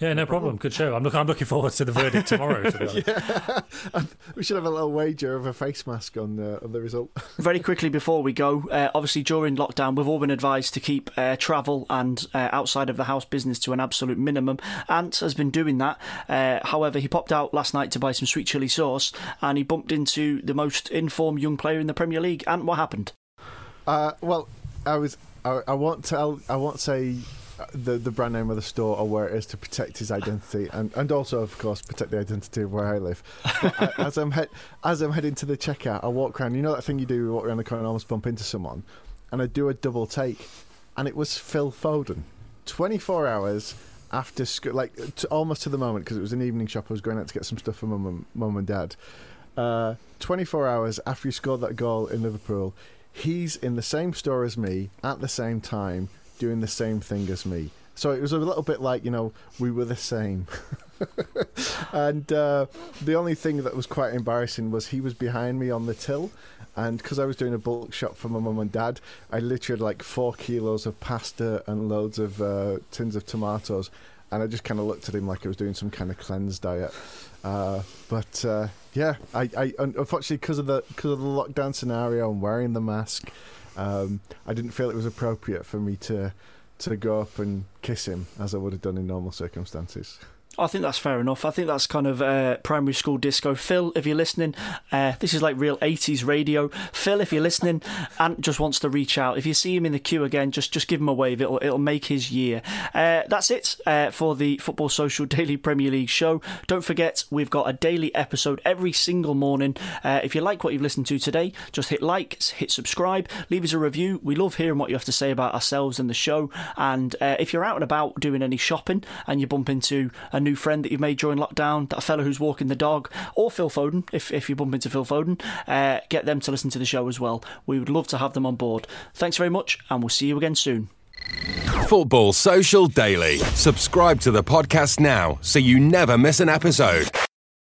Yeah, no problem. Good show. I'm, look, I'm looking forward to the verdict tomorrow. To yeah. we should have a little wager of a face mask on, uh, on the result. Very quickly before we go, uh, obviously during lockdown, we've all been advised to keep uh, travel and uh, outside of the house business to an absolute minimum. Ant has been doing that. Uh, however, he popped out last night to buy some sweet chili sauce and he bumped into the most informed young player in the Premier League. And what happened? Uh, well, I was. I, I won't tell. I won't say the the brand name of the store or where it is to protect his identity and, and also of course protect the identity of where I live. I, as I'm as I'm heading to the checkout, I walk around. You know that thing you do, you walk around the corner and almost bump into someone, and I do a double take, and it was Phil Foden. Twenty four hours after school, like to, almost to the moment because it was an evening shop. I was going out to get some stuff for mum and mum and dad. Uh, 24 hours after he scored that goal in Liverpool, he's in the same store as me at the same time doing the same thing as me. So it was a little bit like, you know, we were the same. and uh, the only thing that was quite embarrassing was he was behind me on the till. And because I was doing a bulk shop for my mum and dad, I literally had like four kilos of pasta and loads of uh, tins of tomatoes. And I just kind of looked at him like I was doing some kind of cleanse diet. Uh, but uh, yeah, I, I unfortunately because of the because of the lockdown scenario and wearing the mask, um, I didn't feel it was appropriate for me to to go up and kiss him as I would have done in normal circumstances. I think that's fair enough. I think that's kind of uh, primary school disco. Phil, if you're listening, uh, this is like real 80s radio. Phil, if you're listening and just wants to reach out, if you see him in the queue again, just just give him a wave. It'll, it'll make his year. Uh, that's it uh, for the Football Social Daily Premier League show. Don't forget, we've got a daily episode every single morning. Uh, if you like what you've listened to today, just hit like, hit subscribe, leave us a review. We love hearing what you have to say about ourselves and the show. And uh, if you're out and about doing any shopping and you bump into a new friend that you've made during lockdown, that fellow who's walking the dog, or Phil Foden, if, if you bump into Phil Foden, uh, get them to listen to the show as well. We would love to have them on board. Thanks very much, and we'll see you again soon. Football Social Daily. Subscribe to the podcast now so you never miss an episode.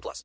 plus.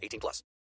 18 plus.